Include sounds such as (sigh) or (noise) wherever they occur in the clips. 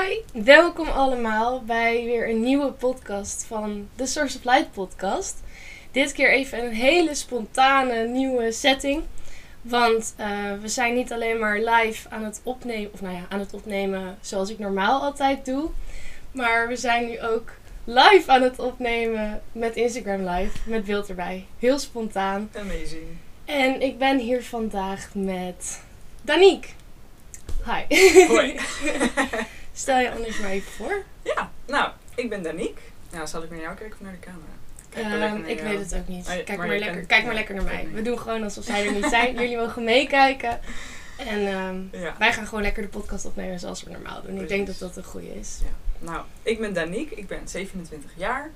Hi, welkom allemaal bij weer een nieuwe podcast van de Source of Light podcast. Dit keer even een hele spontane nieuwe setting. Want uh, we zijn niet alleen maar live aan het opnemen, of nou ja, aan het opnemen zoals ik normaal altijd doe. Maar we zijn nu ook live aan het opnemen met Instagram Live, met beeld erbij. Heel spontaan. Amazing. En ik ben hier vandaag met Danique. Hi. Hoi. (laughs) Stel je anders maar even voor. Ja, nou, ik ben Danique. Nou, zal ik naar jou kijken of naar de camera? Kijk maar Ehm, naar ik jou. weet het ook niet. Oh, ja, kijk maar lekker, kent- kijk maar lekker naar mij. We doen gewoon alsof zij er niet zijn. (laughs) Jullie mogen meekijken. En ehm, Ja. wij gaan gewoon lekker de podcast opnemen zoals we normaal doen. Ik denk dat dat een goede is. ja. Nou, ik ben Danique. Ik ben 27 jaar.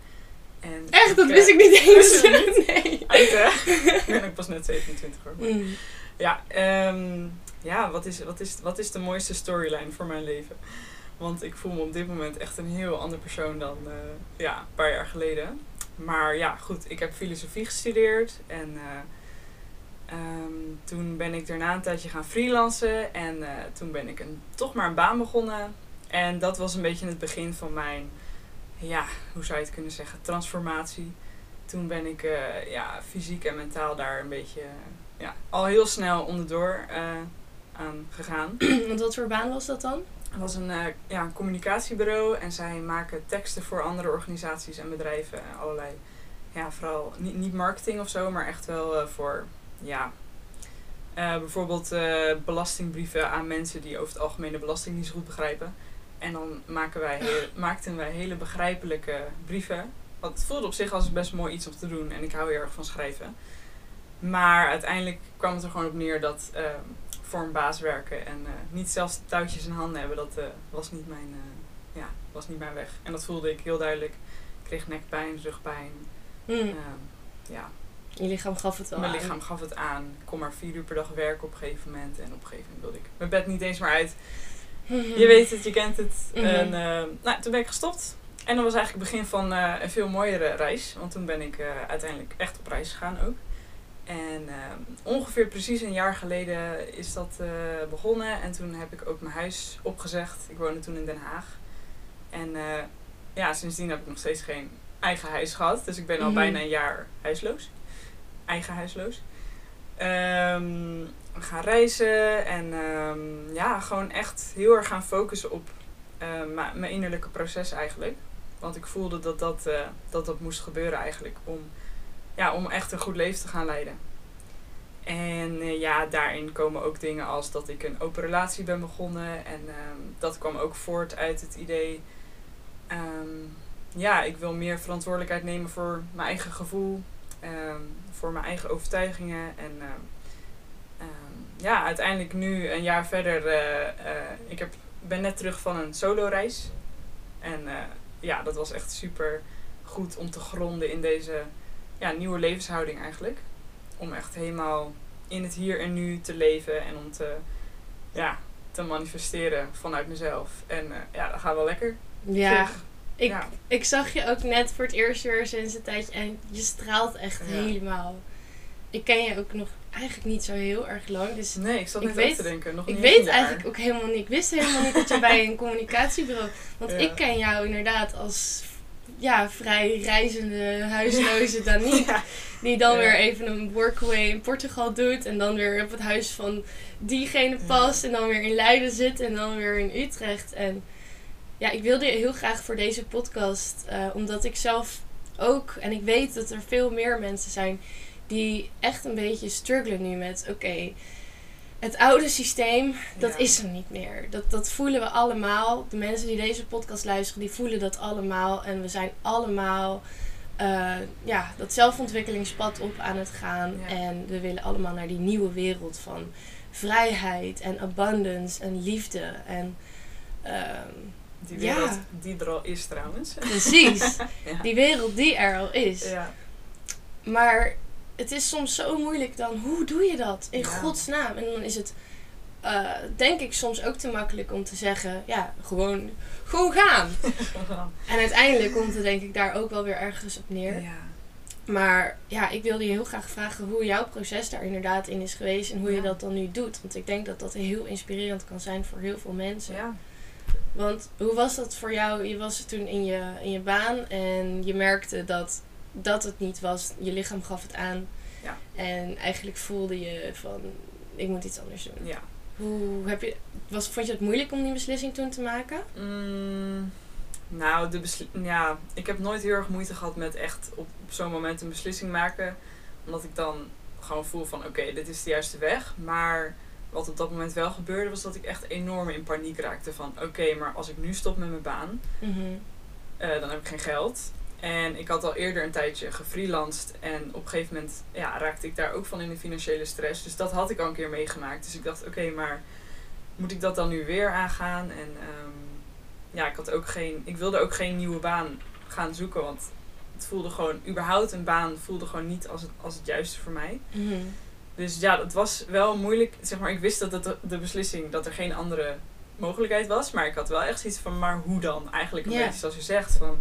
En Echt? Dat eh, wist ik niet eens. niet? (laughs) nee. Uit, hè? ik (laughs) ben ook pas net 27 hoor. Maar- Mm. Ja, ehm, ja wat, is, wat, is, wat is de mooiste storyline voor mijn leven? Want ik voel me op dit moment echt een heel ander persoon dan eh, ja, een paar jaar geleden. Maar ja, goed, ik heb filosofie gestudeerd en eh, ehm, toen ben ik daarna een tijdje gaan freelancen en eh, toen ben ik een, toch maar een baan begonnen. En dat was een beetje het begin van mijn, ja, hoe zou je het kunnen zeggen, transformatie. Toen ben ik ja, fysiek en mentaal daar een beetje ja, al heel snel onderdoor aan gegaan. (clears throat) Want wat voor baan was dat dan? Het was een, eh, ja, een communicatiebureau en zij maken teksten voor andere organisaties en bedrijven. en Allerlei, ja, vooral niet, niet marketing of zo, maar echt wel eh, voor, ja, eh, bijvoorbeeld belastingbrieven aan mensen die over het algemeen de belasting niet zo goed begrijpen. En dan maken wij (laughs) maakten wij hele begrijpelijke brieven. Want het voelde op zich als best mooi iets om te doen en ik hou heel erg van schrijven. Maar uiteindelijk kwam het er gewoon op neer dat eh, voor een baas werken en eh, niet zelfs touwtjes in handen hebben, dat eh, was, niet mijn, eh, ja, was niet mijn weg. En dat voelde ik heel duidelijk. Ik kreeg nekpijn, rugpijn. Mm. Ehm, ja, Je lichaam gaf het wel mijn aan. lichaam gaf het aan. Ik kon maar vier uur per dag werken op een gegeven moment. En op een gegeven moment wilde ik mijn bed niet eens meer uit. Mhm. Je weet het, je kent het. Mhm. En eh, nou, toen ben ik gestopt. En dat was eigenlijk het begin van een veel mooiere reis. Want toen ben ik uiteindelijk echt op reis gegaan ook. En ehm, ongeveer precies een jaar geleden is dat eh, begonnen. En toen heb ik ook mijn huis opgezegd. Ik woonde toen in Den Haag. En eh, ja, sindsdien heb ik nog steeds geen eigen huis gehad. Dus ik ben al Mhm. bijna een jaar huisloos. Eigen huisloos. We gaan reizen en ehm, ja, gewoon echt heel erg gaan focussen op eh, mijn innerlijke proces eigenlijk. Want ik voelde dat dat, dat dat moest gebeuren eigenlijk om, ja, om echt een goed leven te gaan leiden. En eh, ja, daarin komen ook dingen als dat ik een open relatie ben begonnen. En ehm, dat kwam ook voort uit het idee. ehm, ja, ik wil meer verantwoordelijkheid nemen voor mijn eigen gevoel. ehm, voor mijn eigen overtuigingen. En ja, uiteindelijk nu, een jaar verder, eh, eh, ik heb, ben net terug van een solo-reis. En ja, dat was echt super goed om te gronden in deze ja, nieuwe levenshouding eigenlijk. Om echt helemaal in het hier en nu te leven en om te, ja, te manifesteren vanuit mezelf. En eh, ja, dat gaat wel lekker. Ja, ik, Ja. ik zag je ook net voor het eerst weer sinds een tijdje en je straalt echt Ja. helemaal. Ik ken je ook nog eigenlijk niet zo heel erg lang, dus Nee, ik zat Ik net weet- te denken. Nog ik niet weet eigenlijk ook helemaal niet. Ik wist helemaal niet dat je bij een communicatiebureau. (laughs) Want Ja. ik ken jou inderdaad als ja, vrij reizende, huisloze. (laughs) Ja. Die dan Ja. weer even een workaway in Portugal doet. En dan weer op het huis van diegene past. En dan weer in Leiden zit. En dan weer in Utrecht. En ja, ik wilde heel graag voor deze podcast. eh, omdat ik zelf ook. En ik weet dat er veel meer mensen zijn. Die echt een beetje struggelen nu met. Oké. Het oude systeem, dat Ja. is er niet meer. Dat, dat voelen we allemaal. De mensen die deze podcast luisteren, die voelen dat allemaal. En we zijn allemaal eh, ja, dat zelfontwikkelingspad op aan het gaan. Ja. En we willen allemaal naar die nieuwe wereld van vrijheid en abundance en liefde. En Die Ja. wereld die er al is trouwens. precies, (laughs) die wereld die er al is. Ja. Maar het is soms zo moeilijk dan, hoe doe je dat? In Ja. godsnaam. En dan is het, eh, denk ik, soms ook te makkelijk om te zeggen, ja, gewoon, gewoon gaan. (laughs) En uiteindelijk komt het denk ik daar ook wel weer ergens op neer. ja. Maar ja, ik wilde je heel graag vragen hoe jouw proces daar inderdaad in is geweest en hoe je dat dan nu doet. Want ik denk dat dat heel inspirerend kan zijn voor heel veel mensen. Ja. Want hoe was dat voor jou? Je was toen in je, in je baan en je merkte dat dat het niet was. Je lichaam gaf het aan. Ja. En eigenlijk voelde je van, ik moet iets anders doen. Ja. Hoe heb je, was, vond je het moeilijk om die beslissing toen te maken? Mm, nou, de ja, ik heb nooit heel erg moeite gehad met echt op, op zo'n moment een beslissing maken. Omdat ik dan gewoon voel van oké, dit is de juiste weg. Maar wat op dat moment wel gebeurde was dat ik echt enorm in paniek raakte van oké, maar als ik nu stop met mijn baan, Mhm. eh, dan heb ik geen geld. En ik had al eerder een tijdje gefreelanced. En op een gegeven moment ja, raakte ik daar ook van in de financiële stress. Dus dat had ik al een keer meegemaakt. Dus ik dacht, oké, maar moet ik dat dan nu weer aangaan? En ehm, ja, ik, had ook geen, ik wilde ook geen nieuwe baan gaan zoeken. Want het voelde gewoon, überhaupt een baan voelde gewoon niet als het, als het juiste voor mij. Mhm. Dus ja, dat was wel moeilijk. Zeg maar, ik wist dat het de, beslissing, dat er geen andere mogelijkheid was. Maar ik had wel echt zoiets van, maar hoe dan? Eigenlijk een beetje zoals je zegt. Van,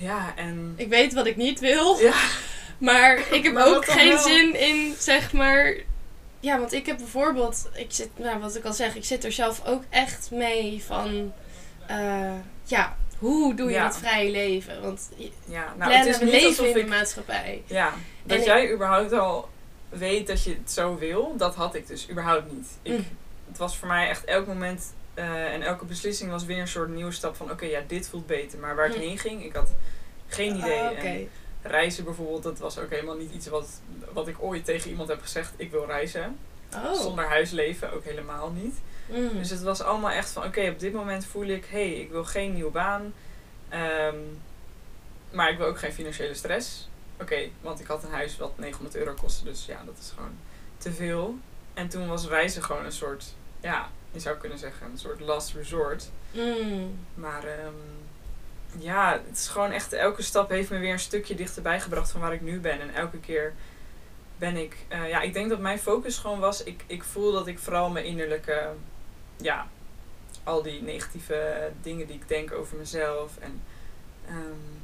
ja, en... Ik weet wat ik niet wil, Ja, (laughs) maar ik heb Maar ook geen wel? zin in, zeg maar... Ja, want ik heb bijvoorbeeld, ik zit, nou, wat ik al zeg, ik zit er zelf ook echt mee van, eh, ja, hoe doe je Ja. het vrije leven? Want ja. Nou, het is we niet leven alsof in ik... een maatschappij. Ja, dat En ik- jij überhaupt al weet dat je het zo wil, dat had ik dus überhaupt niet. Ik, Mm. Het was voor mij echt elk moment eh, en elke beslissing was weer een soort nieuwe stap van oké, ja, dit voelt beter. Maar waar het Mm. heen ging, ik had geen idee. Ah, Oké. En reizen bijvoorbeeld, dat was ook helemaal niet iets wat, wat ik ooit tegen iemand heb gezegd, ik wil reizen. Oh. Zonder huisleven ook helemaal niet. Mm. Dus het was allemaal echt van, oké, op dit moment voel ik, hé, hey, ik wil geen nieuwe baan. Ehm, maar ik wil ook geen financiële stress. Oké, want ik had een huis wat 900 euro kostte, dus ja, dat is gewoon te veel. En toen was reizen gewoon een soort, ja, je zou kunnen zeggen, een soort last resort. Mm. Maar ehm, ja, het is gewoon echt, elke stap heeft me weer een stukje dichterbij gebracht van waar ik nu ben. En elke keer ben ik, eh, ja, ik denk dat mijn focus gewoon was, ik, ik voel dat ik vooral mijn innerlijke, ja, al die negatieve dingen die ik denk over mezelf en ehm,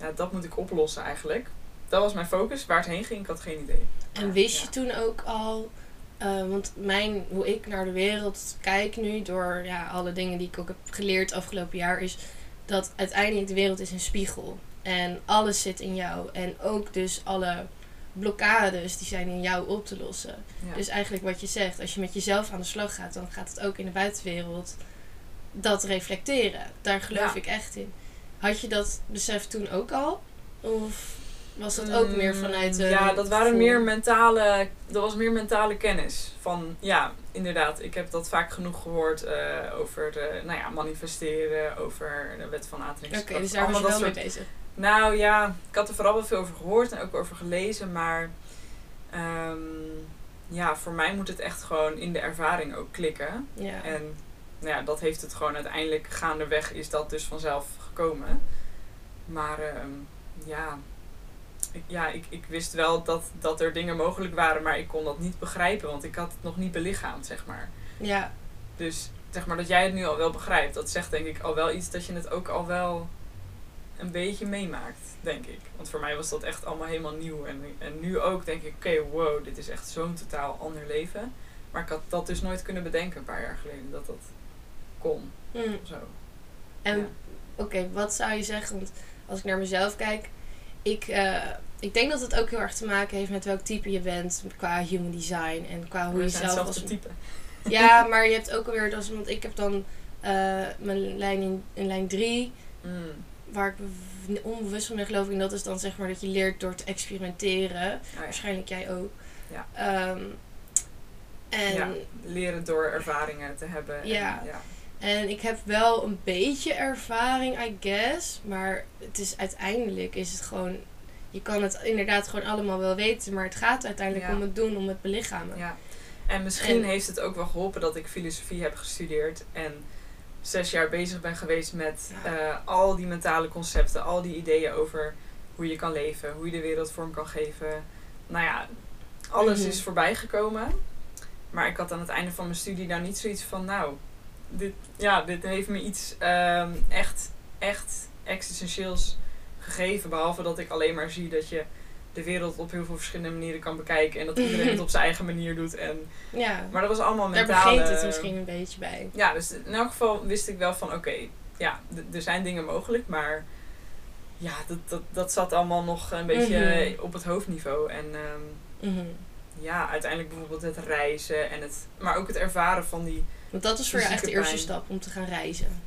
ja, dat moet ik oplossen eigenlijk. Dat was mijn focus, waar het heen ging, ik had geen idee. En Ja, wist je toen ook al, eh, want mijn, hoe ik naar de wereld kijk nu, door ja, alle dingen die ik ook heb geleerd afgelopen jaar, is dat uiteindelijk de wereld is een spiegel. En alles zit in jou. En ook dus alle blokkades, die zijn in jou op te lossen. Ja. Dus eigenlijk wat je zegt, als je met jezelf aan de slag gaat, dan gaat het ook in de buitenwereld dat reflecteren. Daar geloof Ja. ik echt in. Had je dat besef toen ook al? Of was dat ook meer Mm, vanuit de. Ja, dat waren meer mentale. Dat was meer mentale kennis. Van ja, inderdaad. Ik heb dat vaak genoeg gehoord eh, over de, nou ja, manifesteren, over de wet van Oké, aantrekkingskracht. dus daar was je wel mee bezig. Nou ja, ik had er vooral wel veel over gehoord en ook over gelezen, maar ehm, ja, voor mij moet het echt gewoon in de ervaring ook klikken. Ja. En nou ja, dat heeft het gewoon uiteindelijk gaandeweg is dat dus vanzelf gekomen. Maar ehm, ja, ja ik, ik wist wel dat, dat er dingen mogelijk waren, maar ik kon dat niet begrijpen, want ik had het nog niet belichaamd, zeg maar. ja. Dus zeg maar dat jij het nu al wel begrijpt, dat zegt denk ik al wel iets dat je het ook al wel een beetje meemaakt, denk ik. Want voor mij was dat echt allemaal helemaal nieuw. En, en nu ook denk ik, oké, wow, dit is echt zo'n totaal ander leven. Maar ik had dat dus nooit kunnen bedenken een paar jaar geleden, dat dat kon. Hm. Zo. En Ja. oké, wat zou je zeggen? Want als ik naar mezelf kijk, ik, eh, ik denk dat het ook heel erg te maken heeft met welk type je bent qua human design en qua hoe je zelf als type. Ja, (laughs) maar je hebt ook alweer, dat is, want ik heb dan eh, mijn lijn in, in lijn 3, Mm. waar ik onbewust van ben geloof ik. En dat is dan zeg maar dat je leert door te experimenteren. Ja. Waarschijnlijk jij ook. Ja. Ehm, en, Ja, leren door ervaringen te hebben. en- Ja. ja. en ik heb wel een beetje ervaring, I guess. Maar het is uiteindelijk is het gewoon. Je kan het inderdaad gewoon allemaal wel weten. Maar het gaat uiteindelijk Ja. om het doen, om het belichamen. Ja. En misschien En- heeft het ook wel geholpen dat ik filosofie heb gestudeerd en zes jaar bezig ben geweest met Ja. eh, al die mentale concepten, al die ideeën over hoe je kan leven, hoe je de wereld vorm kan geven. Nou ja, alles Mhm. is voorbij gekomen. Maar ik had aan het einde van mijn studie daar niet zoiets van, nou, dit, ja, dit heeft me iets ehm, echt, echt existentieels gegeven. Behalve dat ik alleen maar zie dat je de wereld op heel veel verschillende manieren kan bekijken. En dat iedereen het (laughs) op zijn eigen manier doet. En, Ja, maar dat was allemaal daar mentale... begint het misschien een beetje bij. Ja, dus in elk geval wist ik wel van oké, ja, er zijn dingen mogelijk, maar ja, dat, dat, dat zat allemaal nog een beetje Mhm. op het hoofdniveau. En ehm, Mhm. ja, uiteindelijk bijvoorbeeld het reizen en het, maar ook het ervaren van die. Want dat was voor jou echt de eerste pijn. stap om te gaan reizen.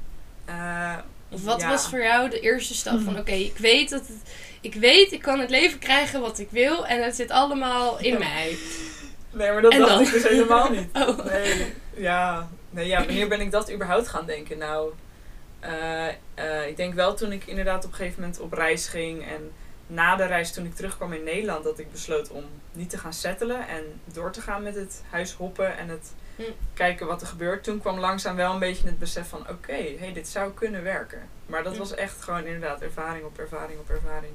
eh, wat ja. was voor jou de eerste stap van oké, ik weet dat het, ik weet ik kan het leven krijgen wat ik wil en het zit allemaal in Ja. mij. Nee, maar dat En dacht dan? ik dus helemaal niet. (laughs) Oh. Nee, ja. Nee, ja, wanneer ben ik dat überhaupt gaan denken? Nou, eh, eh, ik denk wel toen ik inderdaad op een gegeven moment op reis ging. En na de reis, toen ik terugkwam in Nederland, dat ik besloot om niet te gaan settelen. En door te gaan met het huis hoppen en het Hm. kijken wat er gebeurt. Toen kwam langzaam wel een beetje het besef van, oké, hey, dit zou kunnen werken. Maar dat Hm. was echt gewoon inderdaad ervaring op ervaring op ervaring.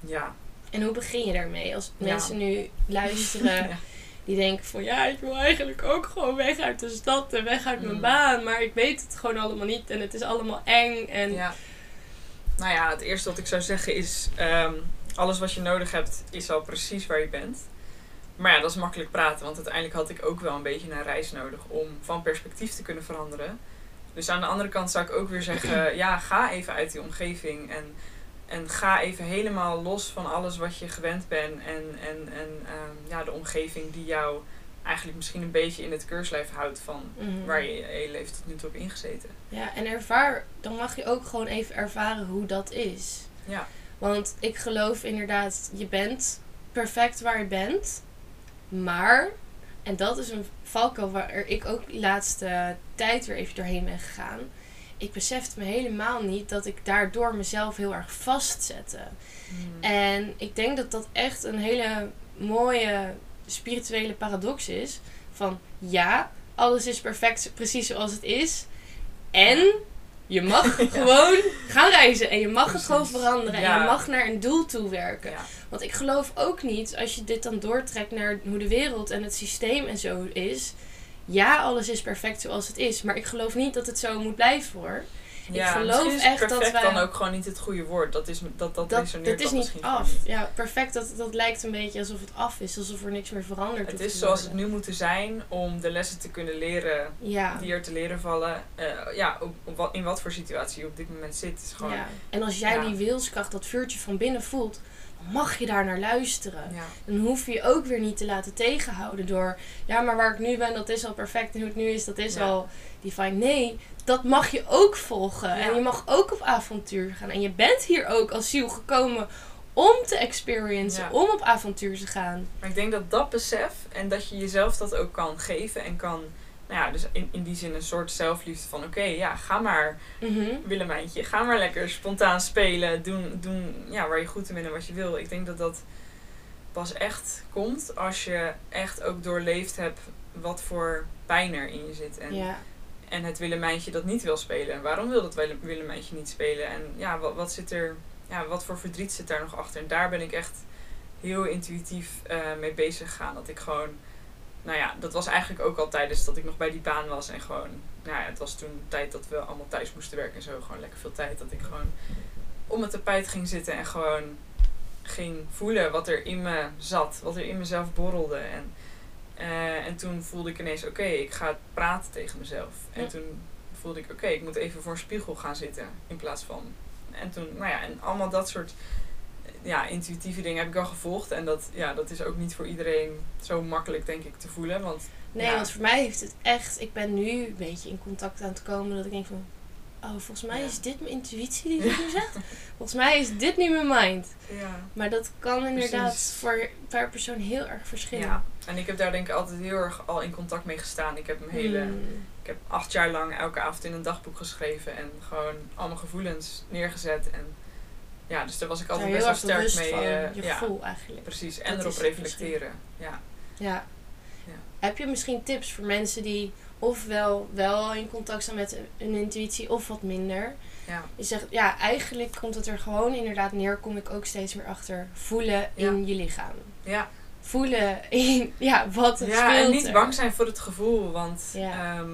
Ja. En hoe begin je daarmee? Als Ja. mensen nu luisteren (laughs) Ja. die denken van ja, ik wil eigenlijk ook gewoon weg uit de stad en weg uit mijn Mm. baan, maar ik weet het gewoon allemaal niet en het is allemaal eng en Ja. Nou ja, het eerste wat ik zou zeggen is: ehm, alles wat je nodig hebt, is al precies waar je bent. Maar ja, dat is makkelijk praten, want uiteindelijk had ik ook wel een beetje een reis nodig om van perspectief te kunnen veranderen. Dus aan de andere kant zou ik ook weer zeggen: (clears throat) ja, ga even uit die omgeving en, en ga even helemaal los van alles wat je gewend bent en, en, en ehm, ja, de omgeving die jou eigenlijk misschien een beetje in het keurslijf houdt van Mhm. waar je je hele leven tot nu toe hebt ingezeten. Ja, en ervaar, dan mag je ook gewoon even ervaren hoe dat is. Ja. Want ik geloof inderdaad, je bent perfect waar je bent. Maar, en dat is een valkuil waar ik ook de laatste tijd weer even doorheen ben gegaan. Ik besefte me helemaal niet dat ik daardoor mezelf heel erg vastzette. Hmm. En ik denk dat dat echt een hele mooie spirituele paradox is. Van ja, alles is perfect precies zoals het is. En je mag (laughs) (laughs) gewoon gaan reizen. En je mag het gewoon veranderen. En je mag naar een doel toe werken. Want ik geloof ook niet, als je dit dan doortrekt naar hoe de wereld en het systeem en zo is. Ja, alles is perfect zoals het is. Maar ik geloof niet dat het zo moet blijven hoor. Ja, geloof misschien is echt dat perfect wij- dan ook gewoon niet het goede woord. Dat, is, dat, dat, Dat, resoneert is niet af. niet. Ja, perfect. Dat, dat lijkt een beetje alsof het af is. Alsof er niks meer veranderd Het is zoals het nu moeten zijn om de lessen te kunnen leren Ja. die er te leren vallen. Eh, ja, op, in wat voor situatie je op dit moment zit. Is gewoon, ja. En als jij Ja. die wilskracht, dat vuurtje van binnen voelt, dan mag je daar naar luisteren. ja. Dan hoef je je ook weer niet te laten tegenhouden door, ja, maar waar ik nu ben, dat is al perfect. En hoe het nu is, dat is Ja. al divine. Nee, dat mag je ook volgen. Ja. En je mag ook op avontuur gaan. En je bent hier ook als ziel gekomen om te experiencen, Ja. om op avontuur te gaan. Maar ik denk dat dat besef en dat je jezelf dat ook kan geven en kan... Nou ja, dus in, in die zin een soort zelfliefde van... Oké, ja, ga maar Mhm. Willemijntje. Ga maar lekker spontaan spelen. Doen, doen ja, waar je goed in bent en wat je wil. Ik denk dat dat pas echt komt als je echt ook doorleefd hebt wat voor pijn er in je zit. En, Ja. En het Willemijntje dat niet wil spelen. En waarom wil dat Wille- Willemijntje niet spelen? En ja, wat, wat zit er... Ja, wat voor verdriet zit daar nog achter? En daar ben ik echt heel intuïtief eh, mee bezig gegaan. Dat ik gewoon... Nou ja, dat was eigenlijk ook al tijdens dat ik nog bij die baan was. En gewoon... Nou ja, het was toen tijd dat we allemaal thuis moesten werken en zo. Gewoon lekker veel tijd. Dat ik gewoon om het tapijt ging zitten en gewoon ging voelen wat er in me zat. Wat er in mezelf borrelde. En, eh, en toen voelde ik ineens, oké, ik ga praten tegen mezelf. En toen voelde ik, oké, ik moet even voor een spiegel gaan zitten. In plaats van... En toen, nou ja, en allemaal dat soort ja, intuïtieve dingen heb ik al gevolgd. En dat, ja, dat is ook niet voor iedereen zo makkelijk, denk ik, te voelen. Want Nee, Ja. want voor mij heeft het echt... Ik ben nu een beetje in contact aan het komen dat ik denk van... Oh, volgens mij Ja. is dit mijn intuïtie die (laughs) dit nu zegt. Volgens mij is dit nu mijn mind. ja, Maar dat kan inderdaad Precies. voor per persoon heel erg verschillen. ja. En ik heb daar denk ik altijd heel erg al in contact mee gestaan. Ik heb een hele... Hmm. Ik heb acht jaar lang elke avond in een dagboek geschreven en gewoon al mijn gevoelens neergezet. En ja, dus daar was ik altijd best wel sterk mee. van eh, je ja, gevoel eigenlijk. precies. En Dat erop reflecteren. Ja. Ja. Ja. Heb je misschien tips voor mensen die ofwel wel in contact staan met hun intuïtie of wat minder? Ja. Je zegt, ja, eigenlijk komt het er gewoon inderdaad neer, kom ik ook steeds meer achter. Voelen Ja. in je lichaam. Ja. Voelen in, ja, wat het ja, speelt en niet er. bang zijn voor het gevoel, want Ja. ehm,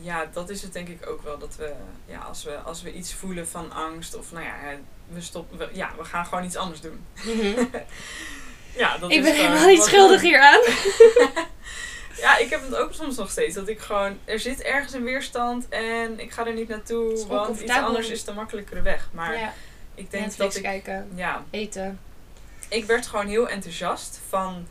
ja, dat is het denk ik ook wel. Dat we, ja, als we, als we iets voelen van angst of nou ja, we stoppen, we, ja, we gaan gewoon iets anders doen. Mhm. (laughs) Ja, dat ik is ben helemaal niet schuldig hieraan. (laughs) Ja, ik heb het ook soms nog steeds. Dat ik gewoon, er zit ergens een weerstand en ik ga er niet naartoe, want iets anders is de makkelijkere weg. Maar ja, ik denk Netflix dat ik, kijken, ja, eten. ik werd gewoon heel enthousiast van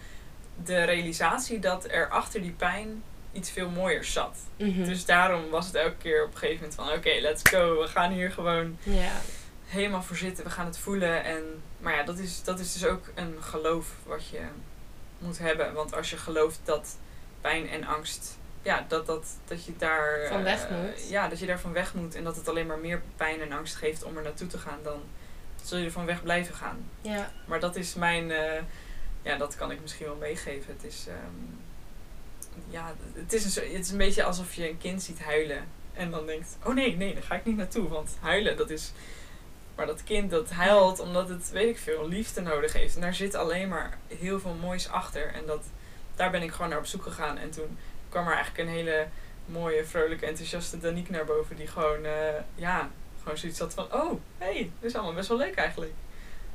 de realisatie dat er achter die pijn iets veel mooiers zat. Mhm. Dus daarom was het elke keer op een gegeven moment van oké, let's go. We gaan hier gewoon ja. helemaal voor zitten. We gaan het voelen. En, maar ja, dat is, dat is dus ook een geloof wat je moet hebben. Want als je gelooft dat pijn en angst, ja, dat, dat, dat je daar Van weg eh, moet. ja, dat je daarvan weg moet en dat het alleen maar meer pijn en angst geeft om er naartoe te gaan, dan zul je er van weg blijven gaan. ja. Maar dat is mijn, eh, ja, dat kan ik misschien wel meegeven. Het is, ehm, ja, het is, een, het is een beetje alsof je een kind ziet huilen. En dan denkt, oh nee, nee, daar ga ik niet naartoe. Want huilen, dat is... Maar dat kind dat huilt omdat het, weet ik veel, liefde nodig heeft. En daar zit alleen maar heel veel moois achter. En dat, daar ben ik gewoon naar op zoek gegaan. En toen kwam er eigenlijk een hele mooie, vrolijke, enthousiaste Danique naar boven. Die gewoon, eh, ja, gewoon zoiets had van, oh, hé, hey, dit is allemaal best wel leuk eigenlijk.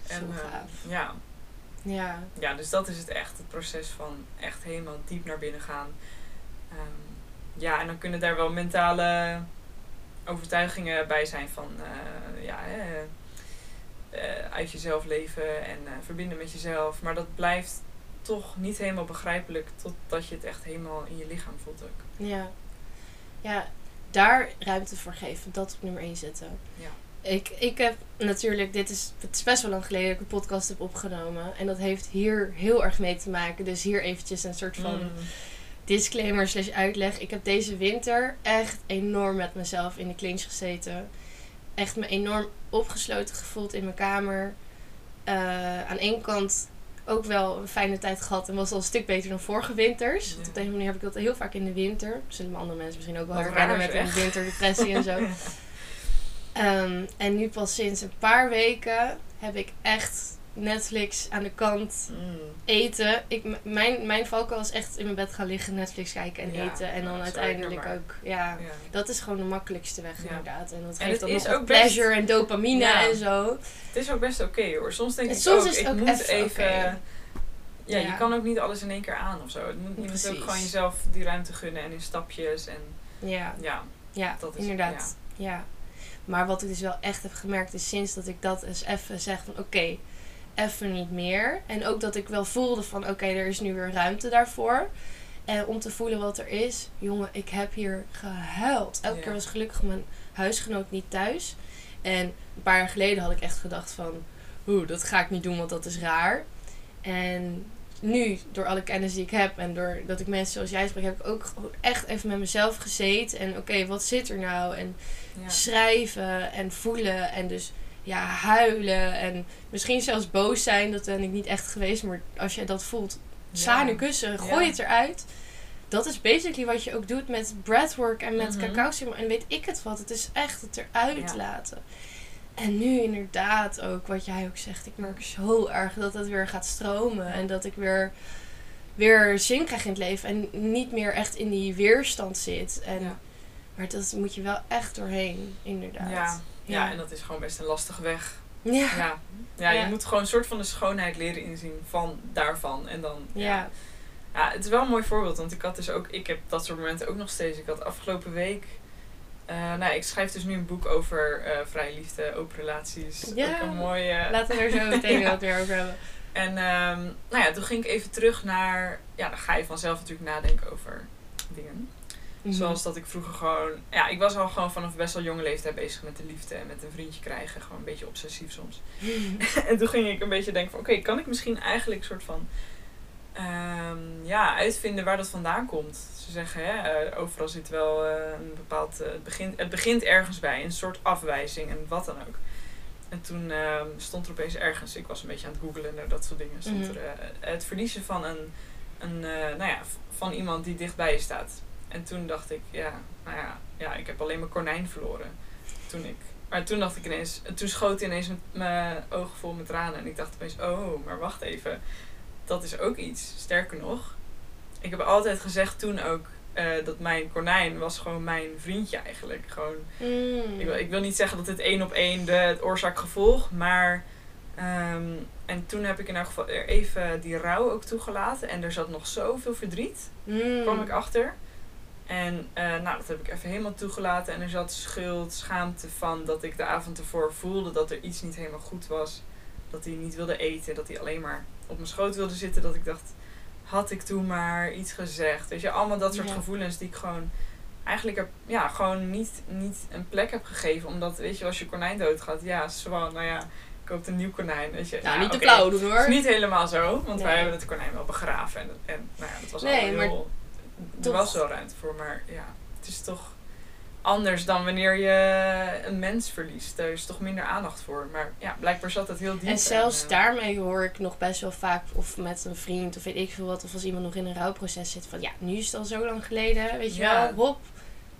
Zo En, eh, gaaf. ja, Ja. ja, dus dat is het echt. Het proces van echt helemaal diep naar binnen gaan. Ehm, ja, en dan kunnen daar wel mentale overtuigingen bij zijn van eh, ja, eh, uit jezelf leven en eh, verbinden met jezelf. Maar dat blijft toch niet helemaal begrijpelijk totdat je het echt helemaal in je lichaam voelt ook. Ja. Ja, daar ruimte voor geven. Dat op nummer 1 zetten. Ja. Ik, ik heb natuurlijk, dit is, het is best wel lang geleden dat ik een podcast heb opgenomen. En dat heeft hier heel erg mee te maken. Dus hier eventjes een soort van Mm. disclaimer slash uitleg. Ik heb deze winter echt enorm met mezelf in de clinch gezeten. Echt me enorm opgesloten gevoeld in mijn kamer. Eh, aan één kant ook wel een fijne tijd gehad en was al een stuk beter dan vorige winters. Ja. Want op deze manier heb ik dat heel vaak in de winter. Zullen mijn andere mensen misschien ook wel Wat herkennen raar, met een winterdepressie en zo. (laughs) Ehm, en nu pas sinds een paar weken heb ik echt Netflix aan de kant Mm. eten. Ik, mijn, mijn valkuil is echt in mijn bed gaan liggen, Netflix kijken en Ja, eten. En dan uiteindelijk ook ja, Ja. dat is gewoon de makkelijkste weg Ja. inderdaad. En dat geeft dan is nog wat ook best- pleasure en dopamine en zo. Het is ook best oké hoor. Soms denk En ik soms ook, is het ik ook moet even. Ja, je kan ook niet alles in één keer aan of zo. Je moet Precies. ook gewoon jezelf die ruimte gunnen en in stapjes. En Ja, ja, ja Dat is- inderdaad. Ja. Maar wat ik dus wel echt heb gemerkt is sinds dat ik dat eens even zeg van oké, even niet meer. En ook dat ik wel voelde van oké, er is nu weer ruimte daarvoor. En om te voelen wat er is. Jongen, ik heb hier gehuild. Elke Ja. keer was gelukkig mijn huisgenoot niet thuis. En een paar jaar geleden had ik echt gedacht van... Oeh, dat ga ik niet doen, want dat is raar. En nu, door alle kennis die ik heb en doordat ik mensen zoals jij spreek, heb ik ook echt even met mezelf gezeten. En oké, wat zit er nou? En ja. schrijven en voelen en dus ja, huilen en misschien zelfs boos zijn. Dat ben ik niet echt geweest, maar als jij dat voelt, sla in Ja. een kussen, gooi Ja. het eruit. Dat is basically wat je ook doet met breathwork en met Mhm. cacao en weet ik het wat. Het is echt het eruit Ja. laten. En nu inderdaad ook, wat jij ook zegt, ik merk zo erg dat het weer gaat stromen. En dat ik weer, weer zin krijg in het leven. En niet meer echt in die weerstand zit. En, Ja. Maar dat moet je wel echt doorheen, inderdaad. Ja. Ja, en dat is gewoon best een lastige weg. Ja. Ja. Je moet gewoon een soort van de schoonheid leren inzien van daarvan. En dan, ja. Ja. Het is wel een mooi voorbeeld, want ik had dus ook, ik heb dat soort momenten ook nog steeds. Ik had afgelopen week, eh, nou, ik schrijf dus nu een boek over eh vrije liefde, open relaties. Ja. Ook een mooie. Laten we er zo meteen (laughs) wat meer over hebben. En ehm, nou ja, toen ging ik even terug naar, ja, dan ga je vanzelf natuurlijk nadenken over dingen. Mhm. Zoals dat ik vroeger gewoon, ja, ik was al gewoon vanaf best wel jonge leeftijd bezig met de liefde en met een vriendje krijgen. Gewoon een beetje obsessief soms. (laughs) en toen ging ik een beetje denken van, oké, kan ik misschien eigenlijk een soort van, ehm, ja, uitvinden waar dat vandaan komt. Ze zeggen, hè, eh, overal zit wel eh, een bepaald, eh, het, begint, het begint ergens bij, een soort afwijzing en wat dan ook. En toen ehm, stond er opeens ergens, ik was een beetje aan het googlen naar dat soort dingen, stond Mhm. er het verliezen van een, een nou ja, van iemand die dicht bij je staat. En toen dacht ik, ja, nou ja, ja, ik heb alleen mijn konijn verloren. Toen ik, maar toen dacht ik ineens, toen schoot ineens mijn ogen vol met tranen. En ik dacht opeens, oh, maar wacht even. Dat is ook iets. Sterker nog, ik heb altijd gezegd toen ook, eh, dat mijn konijn was gewoon mijn vriendje eigenlijk. Gewoon, Mm. ik, wil, ik wil niet zeggen dat het één op één de het oorzaak-gevolg, maar... ehm, en toen heb ik in elk geval er even die rouw ook toegelaten. En er zat nog zoveel verdriet Mm. kwam ik achter. En eh, nou, dat heb ik even helemaal toegelaten. En er zat schuld, schaamte van dat ik de avond ervoor voelde dat er iets niet helemaal goed was. Dat hij niet wilde eten, dat hij alleen maar op mijn schoot wilde zitten. Dat ik dacht, had ik toen maar iets gezegd. Weet je, allemaal dat soort Ja. gevoelens die ik gewoon eigenlijk heb, ja, gewoon niet, niet een plek heb gegeven. Omdat, weet je, als je konijn doodgaat, ja, zwaar, nou ja, ik koop een nieuw konijn. Weet je. Nou, Ja, niet te flauw doen Het hoor. is niet helemaal zo, want Nee. wij hebben het konijn wel begraven. En, en nou ja, dat was Nee, al maar heel... Er was wel ruimte voor, maar ja, het is toch anders dan wanneer je een mens verliest. Daar is toch minder aandacht voor. Maar ja, blijkbaar zat het heel diep. En zelfs eh, daarmee hoor ik nog best wel vaak, of met een vriend, of weet ik veel wat, of als iemand nog in een rouwproces zit, van ja, nu is het al zo lang geleden, weet je Ja. wel, hop,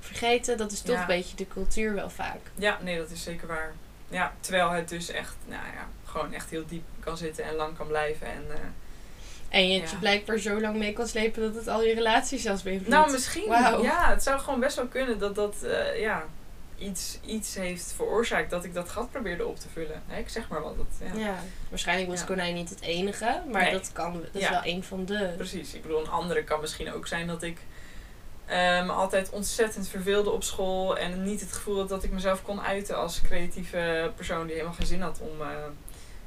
vergeten. Dat is toch Ja. een beetje de cultuur wel vaak. Ja, nee, dat is zeker waar. Ja, terwijl het dus echt, nou ja, gewoon echt heel diep kan zitten en lang kan blijven. En, eh, En je het je blijkbaar zo lang mee kan slepen dat het al je relatie zelfs beïnvloedt. nou, misschien. Wauw. Ja, het zou gewoon best wel kunnen dat dat, eh, ja, iets, iets heeft veroorzaakt dat ik dat gat probeerde op te vullen. Hè, ik zeg maar wat. Dat, ja. ja. waarschijnlijk was Ja. konijn niet het enige, maar Nee. dat, kan, dat is wel een van de. Precies. Ik bedoel, een andere kan misschien ook zijn dat ik eh, me altijd ontzettend verveelde op school. En niet het gevoel had dat ik mezelf kon uiten als creatieve persoon die helemaal geen zin had om eh,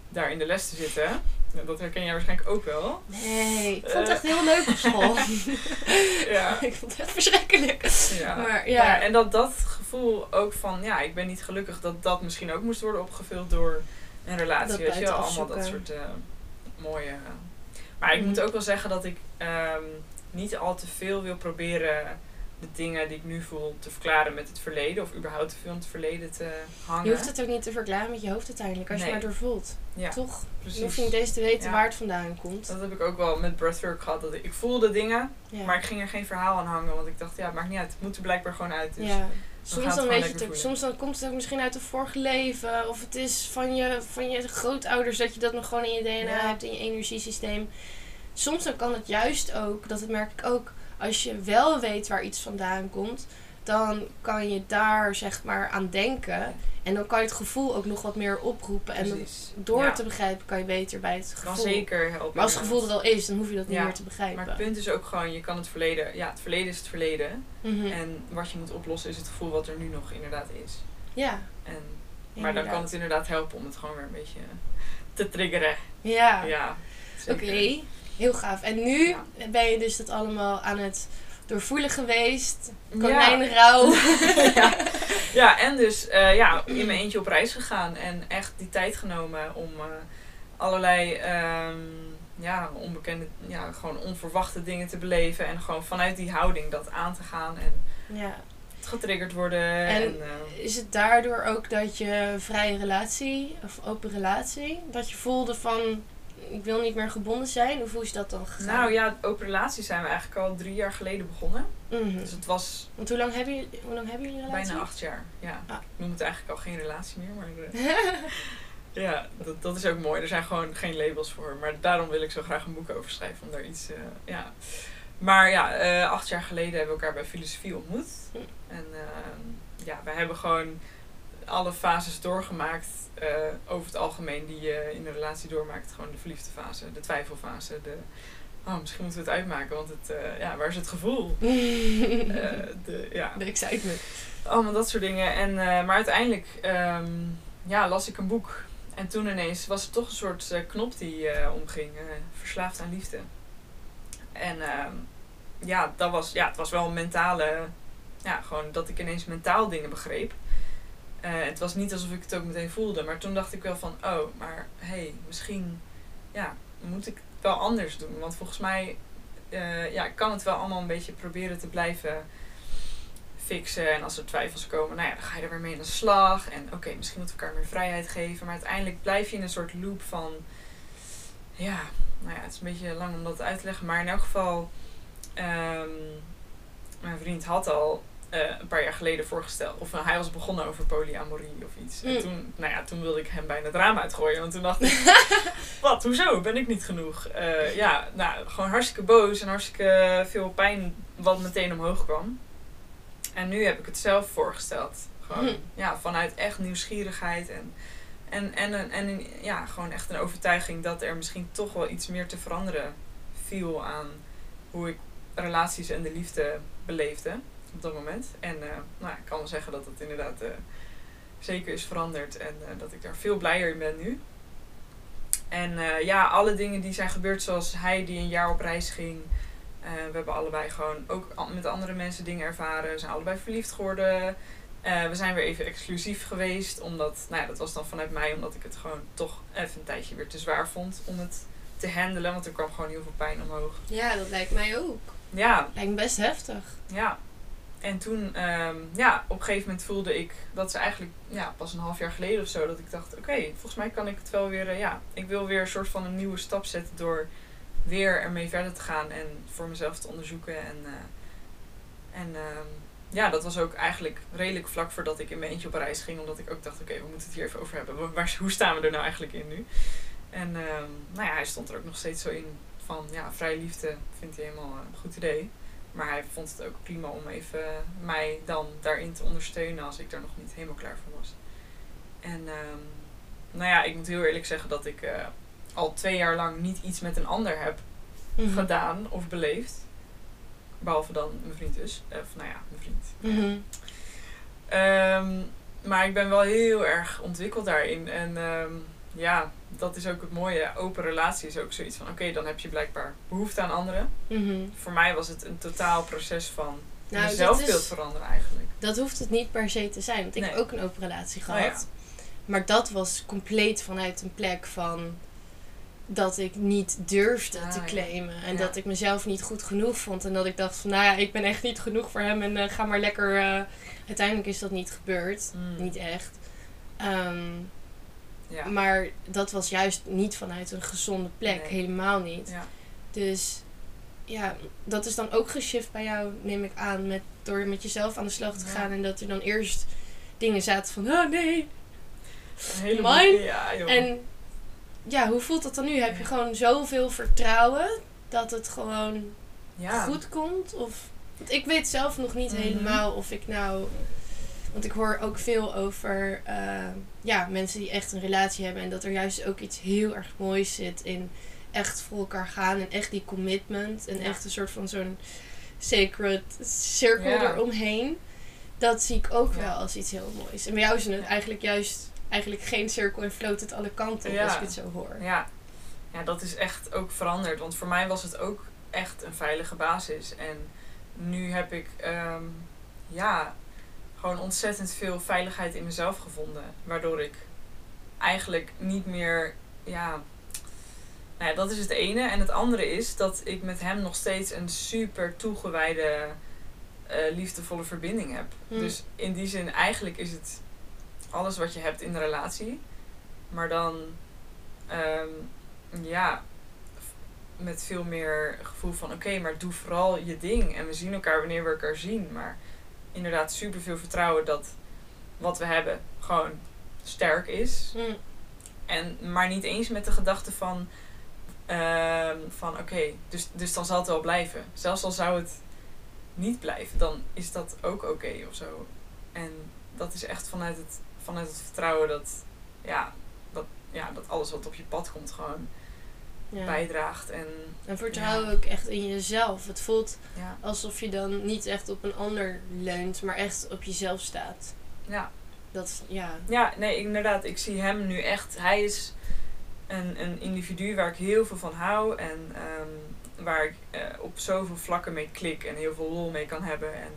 daar in de les te zitten. Ja, dat herken jij waarschijnlijk ook wel. Nee, ik vond het Eh. echt heel leuk op school. (laughs) Ja. ik vond het echt verschrikkelijk. ja. Maar ja. Maar- en dat dat gevoel ook van, ja, ik ben niet gelukkig, dat dat misschien ook moest worden opgevuld door een relatie. Dat weet je allemaal dat soort eh, mooie. maar ik Mhm. moet ook wel zeggen dat ik ehm, niet al te veel wil proberen de dingen die ik nu voel te verklaren met het verleden. Of überhaupt te veel in het verleden te hangen. Je hoeft het ook niet te verklaren met je hoofd uiteindelijk, als Nee. je maar doorvoelt. ja, Toch? Je precies. hoeft niet eens te weten Ja. waar het vandaan komt. Dat heb ik ook wel met breathwork gehad. Dat ik, ik voelde dingen, Ja. maar ik ging er geen verhaal aan hangen. Want ik dacht, ja, het maakt niet uit. Het moet er blijkbaar gewoon uit. Dus. ja. Soms dan, weet je het ook, soms dan komt het ook misschien uit een vorig leven. Of het is van je, van je grootouders dat je dat nog gewoon in je DNA hebt, in je energiesysteem. Soms dan kan het juist ook, dat merk ik ook, als je wel weet waar iets vandaan komt, dan kan je daar zeg maar aan denken. En dan kan je het gevoel ook nog wat meer oproepen. En door Ja. te begrijpen kan je beter bij het kan gevoel. zeker helpen. Maar als het gevoel er al is, dan hoef je dat niet meer te begrijpen. Maar het punt is ook gewoon, je kan het verleden... Ja, het verleden is het verleden. Mhm. En wat je moet oplossen is het gevoel wat er nu nog inderdaad is. Ja, En, maar dan kan het inderdaad helpen om het gewoon weer een beetje te triggeren. Ja, Ja, oké. Heel gaaf. En nu Ja. ben je dus dat allemaal aan het doorvoelen geweest. Ja. Konijnenrouw. (laughs) ja. ja, en dus eh, ja, in mijn eentje op reis gegaan. En echt die tijd genomen om eh, allerlei ehm, ja, onbekende, ja, gewoon onverwachte dingen te beleven. En gewoon vanuit die houding dat aan te gaan. En ja. getriggerd worden. En- En, eh, Is het daardoor ook dat je vrije relatie, of open relatie, dat je voelde van, ik wil niet meer gebonden zijn? Hoe is dat dan gegaan? nou ja, open relaties zijn we eigenlijk al drie jaar geleden begonnen. Mhm. Dus het was Want hoe lang hebben jullie, hoe lang hebben jullie een relatie? bijna acht jaar. Ja. Ah. Ik noem het eigenlijk al geen relatie meer. Maar eh, (laughs) ja, dat, dat is ook mooi. Er zijn gewoon geen labels voor. Maar daarom wil ik zo graag een boek over schrijven. Om daar iets, eh, ja. Maar ja, eh, acht jaar geleden hebben we elkaar bij filosofie ontmoet. Hm. En eh, ja, wij hebben gewoon alle fases doorgemaakt. eh, over het algemeen die je in een relatie doormaakt. Gewoon de verliefde fase, de twijfelfase. De, oh, misschien moeten we het uitmaken. Want het, eh, ja, waar is het gevoel? (laughs) Eh, de, ja, de excitement. allemaal dat soort dingen. En, maar uiteindelijk ehm, ja, las ik een boek. En toen ineens was er toch een soort knop die omging. verslaafd aan liefde. En ehm, ja, dat was, ja, het was wel een mentale... Ja, gewoon dat ik ineens mentaal dingen begreep. Eh, het was niet alsof ik het ook meteen voelde. Maar toen dacht ik wel van... Oh, maar hey, misschien... Ja, moet ik het wel anders doen. Want volgens mij... eh, ja, ik kan het wel allemaal een beetje proberen te blijven fixen. En als er twijfels komen, nou ja, dan ga je er weer mee aan de slag. En oké, misschien moeten we elkaar meer vrijheid geven. Maar uiteindelijk blijf je in een soort loop van... Ja, nou ja, het is een beetje lang om dat uit te leggen. Maar in elk geval... ehm, mijn vriend had al eh, een paar jaar geleden voorgesteld... Of nou, hij was begonnen over polyamorie of iets. En Mm. toen, nou ja, toen wilde ik hem bijna het raam uitgooien. Want toen dacht ik... (laughs) Wat, hoezo? Ben ik niet genoeg? Eh, ja, nou, gewoon hartstikke boos en hartstikke veel pijn wat meteen omhoog kwam. En nu heb ik het zelf voorgesteld. Gewoon, Hm. ja, vanuit echt nieuwsgierigheid en, en, en, en, en ja, gewoon echt een overtuiging dat er misschien toch wel iets meer te veranderen viel aan hoe ik relaties en de liefde beleefde op dat moment. En eh, nou, ik kan wel zeggen dat het inderdaad eh, zeker is veranderd en eh, dat ik daar veel blijer in ben nu. En ja, alle dingen die zijn gebeurd, zoals hij die een jaar op reis ging. We hebben allebei gewoon ook met andere mensen dingen ervaren. We zijn allebei verliefd geworden. We zijn weer even exclusief geweest. Omdat, nou ja, dat was dan vanuit mij, omdat ik het gewoon toch even een tijdje weer te zwaar vond om het te handelen. Want er kwam gewoon heel veel pijn omhoog. Ja, dat lijkt mij ook. Ja, Lijkt me best heftig. ja. En toen, ehm, ja, op een gegeven moment voelde ik dat ze eigenlijk, ja, pas een half jaar geleden of zo, dat ik dacht, oké, volgens mij kan ik het wel weer, eh, ja, ik wil weer een soort van een nieuwe stap zetten door weer ermee verder te gaan en voor mezelf te onderzoeken. En, eh, en ehm, ja, dat was ook eigenlijk redelijk vlak voordat ik in mijn eentje op reis ging, omdat ik ook dacht, oké, we moeten het hier even over hebben. Waar- hoe staan we er nou eigenlijk in nu? En ehm, nou ja, hij stond er ook nog steeds zo in van, ja, vrije liefde vindt hij helemaal eh, een goed idee. Maar hij vond het ook prima om even mij dan daarin te ondersteunen als ik daar nog niet helemaal klaar voor was. En ehm, nou ja, ik moet heel eerlijk zeggen dat ik eh, al twee jaar lang niet iets met een ander heb Mhm. gedaan of beleefd. Behalve dan mijn vriend dus. Of nou ja, mijn vriend. Mhm. Ehm, maar ik ben wel heel erg ontwikkeld daarin. En ehm, ja, dat is ook het mooie. Open relatie is ook zoiets van: oké, dan heb je blijkbaar behoefte aan anderen. Mhm. Voor mij was het een totaal proces van Nou, zelfbeeld is, veranderen eigenlijk. dat hoeft het niet per se te zijn. Want ik Nee. heb ook een open relatie Oh gehad. ja. Maar dat was compleet vanuit een plek van dat ik niet durfde Ah, te ja. claimen. En Ja. dat ik mezelf niet goed genoeg vond. En dat ik dacht van, nou ja, ik ben echt niet genoeg voor hem. En eh, ga maar lekker... eh, Uiteindelijk is dat niet gebeurd. Mm. Niet echt. Ehm, Ja. Maar dat was juist niet vanuit een gezonde plek. Nee. Helemaal niet. Ja. Dus ja, dat is dan ook geshift bij jou, neem ik aan. Met, door met jezelf aan de slag te Ja. gaan. En dat er dan eerst dingen zaten van, oh nee. Mine. Ja, joh. En ja, hoe voelt dat dan nu? Heb je gewoon zoveel vertrouwen dat het gewoon ja. goed komt? Of, want ik weet zelf nog niet Mhm. helemaal of ik nou... Want ik hoor ook veel over eh, ja, mensen die echt een relatie hebben. En dat er juist ook iets heel erg moois zit in echt voor elkaar gaan. En echt die commitment. En Ja. echt een soort van zo'n sacred cirkel Ja. eromheen. Dat zie ik ook Ja. wel als iets heel moois. En bij jou is het eigenlijk juist eigenlijk geen cirkel en floot het alle kanten als ik het zo hoor. Ja. ja, dat is echt ook veranderd. Want voor mij was het ook echt een veilige basis. En nu heb ik ehm, ja, gewoon ontzettend veel veiligheid in mezelf gevonden. Waardoor ik eigenlijk niet meer, ja, nou ja, dat is het ene. En het andere is dat ik met hem nog steeds een super toegewijde, eh, liefdevolle verbinding heb. Hmm. Dus in die zin, eigenlijk is het alles wat je hebt in de relatie. Maar dan, ehm, ja, met veel meer gevoel van: oké, maar doe vooral je ding. En we zien elkaar wanneer we elkaar zien. Maar inderdaad, super veel vertrouwen dat wat we hebben gewoon sterk is. Hm. En, maar niet eens met de gedachte van, ehm, van oké, dus, dus dan zal het wel blijven. Zelfs al zou het niet blijven, dan is dat ook oké of zo. En dat is echt vanuit het, vanuit het vertrouwen dat, ja, dat, ja, dat alles wat op je pad komt gewoon Ja. bijdraagt. En En vertrouwen Ja. ook echt in jezelf. Het voelt ja, alsof je dan niet echt op een ander leunt, maar echt op jezelf staat. ja, Dat, ja. Ja, nee, inderdaad. Ik zie hem nu echt. Hij is een, een individu waar ik heel veel van hou. En ehm, waar ik eh, op zoveel vlakken mee klik en heel veel lol mee kan hebben. En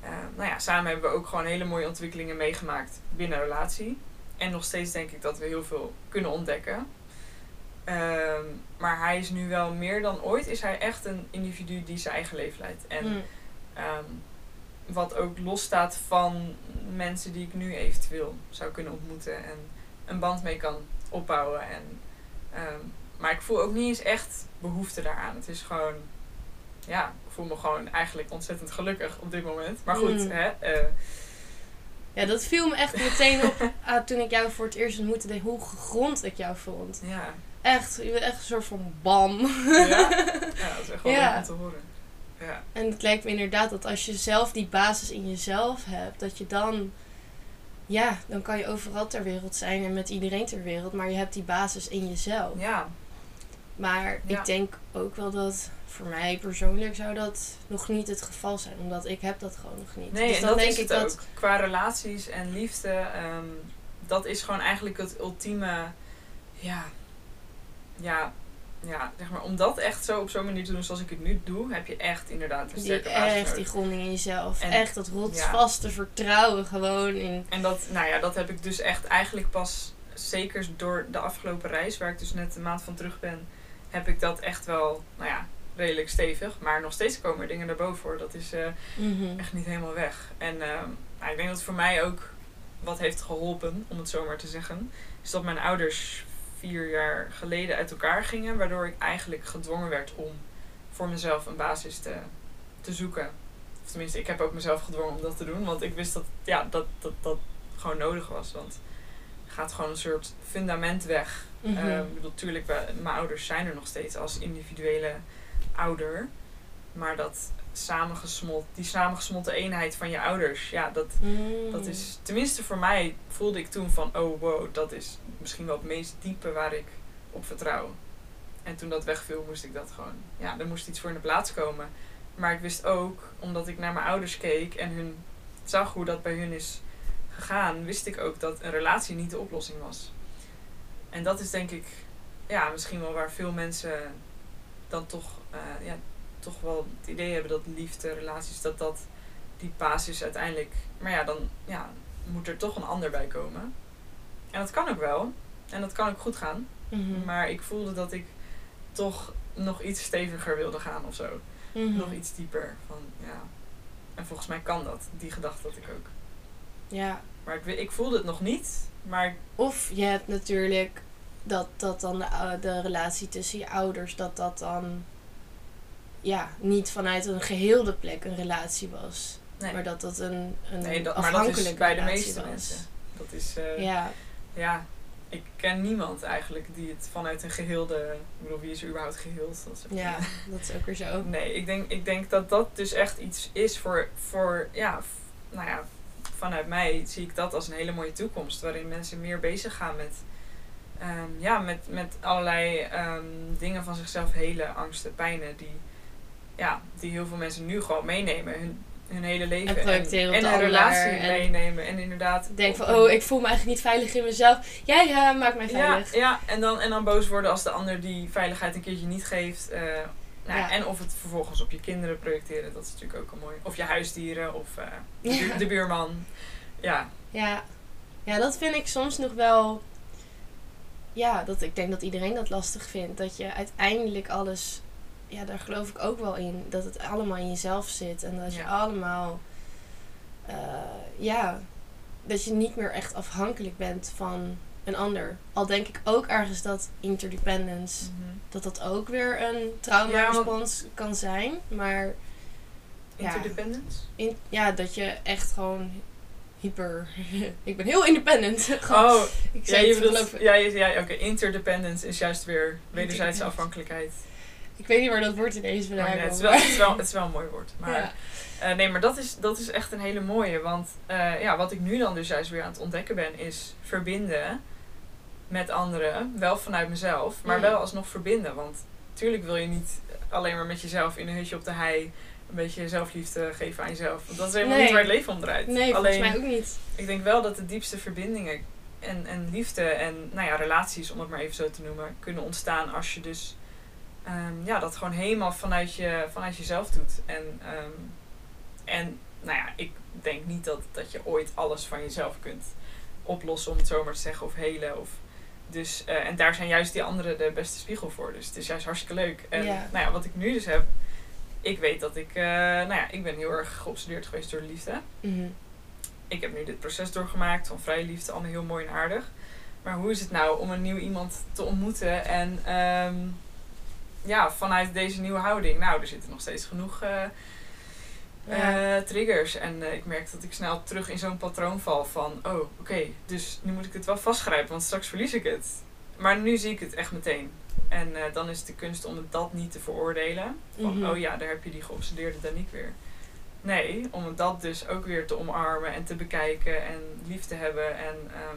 eh, nou ja, samen hebben we ook gewoon hele mooie ontwikkelingen meegemaakt binnen een relatie. En nog steeds denk ik dat we heel veel kunnen ontdekken. Ehm, maar hij is nu wel meer dan ooit, is hij echt een individu die zijn eigen leven leidt. En Hm. Ehm, wat ook losstaat van mensen die ik nu eventueel zou kunnen ontmoeten en een band mee kan opbouwen. En, ehm, maar ik voel ook niet eens echt behoefte daaraan. Het is gewoon, ja, ik voel me gewoon eigenlijk ontzettend gelukkig op dit moment. Maar goed, Mm. hè, eh, Ja, dat viel me echt meteen op (laughs) ah, toen ik jou voor het eerst ontmoette. Hoe gegrond ik jou vond. ja. Echt, je bent echt een soort van bam. ja. (laughs) ja, dat is echt wel Ja. leuk om te horen. Ja. En het lijkt me inderdaad dat als je zelf die basis in jezelf hebt, dat je dan, ja, dan kan je overal ter wereld zijn en met iedereen ter wereld, maar je hebt die basis in jezelf. Ja. Maar Ja. ik denk ook wel dat voor mij persoonlijk zou dat nog niet het geval zijn, omdat ik heb dat gewoon nog niet. Nee, dus dan dat denk is ik het dat. ook. Qua relaties en liefde, ehm, dat is gewoon eigenlijk het ultieme, ja, ja, ja, zeg maar, om dat echt zo op zo'n manier te doen zoals ik het nu doe, heb je echt inderdaad een sterke basis echt die gronding in jezelf. En- echt dat rotsvaste vertrouwen gewoon in. En dat, nou ja, dat heb ik dus echt eigenlijk pas, zeker door de afgelopen reis, waar ik dus net een maand van terug ben, heb ik dat echt wel, nou ja, redelijk stevig. Maar nog steeds komen er dingen daarboven voor. Dat is eh, Mhm. echt niet helemaal weg. En ehm, nou, ik denk dat voor mij ook wat heeft geholpen, om het zo maar te zeggen, is dat mijn ouders vier jaar geleden uit elkaar gingen, waardoor ik eigenlijk gedwongen werd om voor mezelf een basis te, te zoeken. Of tenminste, ik heb ook mezelf gedwongen om dat te doen, want ik wist dat ja, dat, dat, dat gewoon nodig was. Want gaat gewoon een soort fundament weg. Eh, ik bedoel, natuurlijk, we- mijn ouders zijn er nog steeds als individuele ouder. Maar dat samengesmolten, die samengesmolten eenheid van je ouders, ja, dat, Mm. dat is, tenminste voor mij voelde ik toen van, oh wow, dat is misschien wel het meest diepe waar ik op vertrouw. En toen dat wegviel, moest ik dat gewoon, ja, er moest iets voor in de plaats komen. Maar ik wist ook, omdat ik naar mijn ouders keek en hun zag hoe dat bij hun is gegaan, wist ik ook dat een relatie niet de oplossing was. En dat is denk ik, ja, misschien wel waar veel mensen dan toch, eh, ja, toch wel het idee hebben dat liefde, relaties, dat dat die basis uiteindelijk. Maar ja, dan ja, moet er toch een ander bij komen. En dat kan ook wel. En dat kan ook goed gaan. Mhm. Maar ik voelde dat ik toch nog iets steviger wilde gaan of zo. Mhm. Nog iets dieper. Van, ja. En volgens mij kan dat. Die gedachte had ik ook. Ja. Maar ik, ik voelde het nog niet. Maar Of je hebt natuurlijk dat, dat dan de, de relatie tussen je ouders, dat dat dan ja, niet vanuit een geheelde plek een relatie was. nee, Maar dat dat een, een nee dat, maar dat afhankelijke is bij de meeste was. mensen. Dat is, eh, Ja, ja, ik ken niemand eigenlijk die het vanuit een geheelde... Ik bedoel, wie is er überhaupt geheeld? Dat is ja, dat is ook weer zo. (laughs) Nee, ik denk, ik denk dat dat dus echt iets is voor, voor ja, nou ja, vanuit mij zie ik dat als een hele mooie toekomst. Waarin mensen meer bezig gaan met, ehm, ja, met, met allerlei ehm, dingen van zichzelf helen, angsten, pijnen. Die, ja, die heel veel mensen nu gewoon meenemen. Hun, hun hele leven. En projecteren op en de hun ander relatie en- meenemen. En inderdaad. Denk op van, een- oh, ik voel me eigenlijk niet veilig in mezelf. Jij maakt mij ja, veilig. ja en, dan, en dan boos worden als de ander die veiligheid een keertje niet geeft. eh, nou, Ja. En of het vervolgens op je kinderen projecteren, dat is natuurlijk ook al mooi. Of je huisdieren, of eh, de, Ja. de buurman. Ja, Ja. ja, dat vind ik soms nog wel. Ja, dat, ik denk dat iedereen dat lastig vindt. Dat je uiteindelijk alles. Ja, daar geloof ik ook wel in. Dat het allemaal in jezelf zit. En dat je Ja. allemaal. eh, ja, dat je niet meer echt afhankelijk bent van een ander. Al denk ik ook ergens dat interdependence. Dat dat ook weer een trauma-respons kan zijn. Maar Ja. Interdependence? in, ja, dat je echt gewoon hyper. (laughs) ik ben heel independent. (laughs) Oh, ik ja, zei je het bedoelt, ja, je- ja oké, interdependence is juist weer wederzijdse afhankelijkheid. Ik weet niet waar dat woord ineens Maar vandaan nee, het, is komt. wel, het, is wel, het is wel een mooi woord. Maar, Ja. eh, nee, maar dat is, dat is echt een hele mooie. Want eh, ja, wat ik nu dan dus juist weer aan het ontdekken ben, is verbinden met anderen. Wel vanuit mezelf, maar Mm. wel alsnog verbinden. Want natuurlijk wil je niet alleen maar met jezelf in een hutje op de hei een beetje zelfliefde geven aan jezelf. Want dat is helemaal Nee. niet waar het leven om draait. Nee, alleen, volgens mij ook niet. ik denk wel dat de diepste verbindingen en, en liefde en nou ja, relaties, om het maar even zo te noemen, kunnen ontstaan als je dus ehm, ja, dat gewoon helemaal vanuit, je, vanuit jezelf doet. En, ehm, en nou ja, ik denk niet dat, dat je ooit alles van jezelf kunt oplossen, om het zo maar te zeggen, of helen. Of, dus, eh, en daar zijn juist die anderen de beste spiegel voor. Dus het is juist hartstikke leuk. En Ja. nou ja, wat ik nu dus heb, ik weet dat ik, eh, nou ja, ik ben heel erg geobsedeerd geweest door de liefde Mhm. ik heb nu dit proces doorgemaakt van vrije liefde, allemaal heel mooi en aardig. Maar hoe is het nou om een nieuw iemand te ontmoeten en ehm, ja, vanuit deze nieuwe houding? Nou, er zitten nog steeds genoeg eh, Ja. eh, triggers. En eh, ik merk dat ik snel terug in zo'n patroon val van, oh, oké, dus nu moet ik het wel vastgrijpen, want straks verlies ik het. Maar nu zie ik het echt meteen. En dan is het de kunst om het dat niet te veroordelen. Van, Mhm. oh ja, daar heb je die geobsedeerde Danique weer. Nee, om het dat dus ook weer te omarmen en te bekijken en lief te hebben en ehm,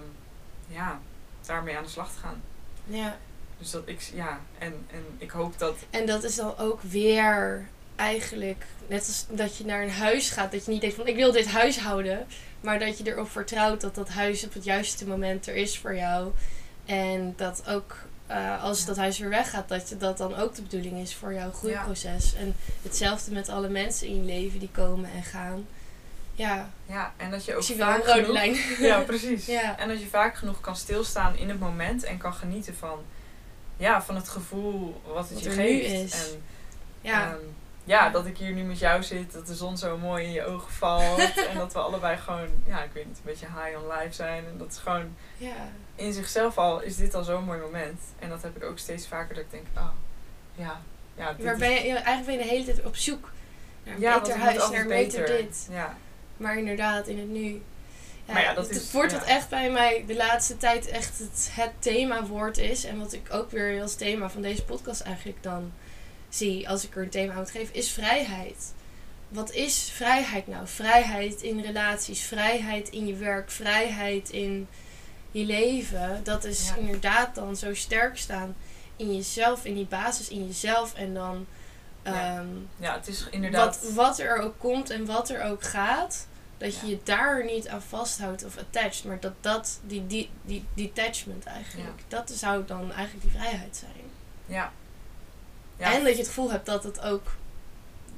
ja, daarmee aan de slag te gaan. Ja. Dus dat ik, ja, en, en ik hoop dat, En dat is dan ook weer eigenlijk, net als dat je naar een huis gaat, dat je niet denkt van ik wil dit huis houden, maar dat je erop vertrouwt dat dat huis op het juiste moment er is voor jou. En dat ook eh, als Ja. dat huis weer weggaat, dat je- dat dan ook de bedoeling is voor jouw groeiproces. En hetzelfde met alle mensen in je leven die komen en gaan. Ja, ja, en dat je ook vaak rode genoeg, lijn. Ja, precies. (laughs) Ja. En dat je vaak genoeg kan stilstaan in het moment en kan genieten van, ja, van het gevoel wat het Wat je geeft. En, Ja, Ehm, ja, dat ik hier nu met jou zit, dat de zon zo mooi in je ogen valt. (laughs) en dat we allebei gewoon, ja, ik weet niet, een beetje high on life zijn. En dat is gewoon, ja. in zichzelf al, is dit al zo'n mooi moment. En dat heb ik ook steeds vaker, dat ik denk, oh, ja, ja, dit Waar is- ben je, eigenlijk ben je de hele tijd op zoek naar een ja, want beter huis, naar beter. dit. Ja, Maar inderdaad, in het nu. Maar ja, dat het, is- het woord ja. wat echt bij mij de laatste tijd echt het, het themawoord is. En wat ik ook weer als thema van deze podcast eigenlijk dan zie, als ik er een thema aan moet geven, is vrijheid. Wat is vrijheid nou? Vrijheid in relaties, vrijheid in je werk, vrijheid in je leven. Dat is Ja. inderdaad dan zo sterk staan in jezelf, in die basis in jezelf. En dan Ja. ehm, ja, het is inderdaad... wat, wat er ook komt en wat er ook gaat, dat je Ja. je daar niet aan vasthoudt of attached, maar dat dat, die, die, die detachment eigenlijk, dat zou dan eigenlijk die vrijheid zijn. ja. Ja, En dat je het gevoel hebt dat het ook,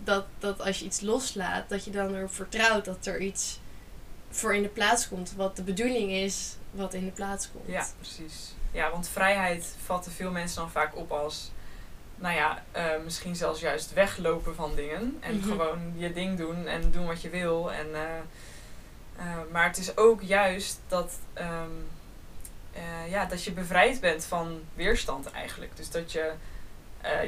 dat, dat als je iets loslaat, dat je dan erop vertrouwt dat er iets voor in de plaats komt, wat de bedoeling is, wat in de plaats komt. Ja, precies. Ja, want vrijheid vatten veel mensen dan vaak op als, nou ja, eh, misschien zelfs juist weglopen van dingen. En Mhm. gewoon je ding doen en doen wat je wil. En, eh, eh, maar het is ook juist dat, ehm, eh, ja, dat je bevrijd bent van weerstand eigenlijk. Dus dat je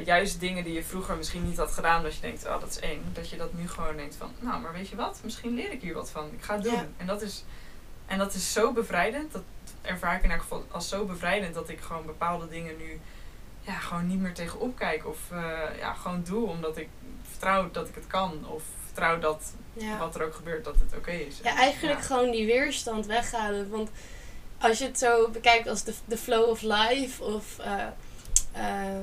juist dingen die je vroeger misschien niet had gedaan, dat je denkt, oh dat is eng. Dat je dat nu gewoon denkt van, nou maar weet je wat, misschien leer ik hier wat van. Ik ga het doen. Ja. En, dat is, en dat is zo bevrijdend. Dat ervaar ik in elk geval als zo bevrijdend dat ik gewoon bepaalde dingen nu ja, gewoon niet meer tegenop kijk. Of eh, ja, gewoon doe omdat ik vertrouw dat ik het kan. Of vertrouw dat Ja. wat er ook gebeurt, dat het oké is. Ja, En, eigenlijk ja. gewoon die weerstand weghalen. Want als je het zo bekijkt als de, de flow of life of eh, eh,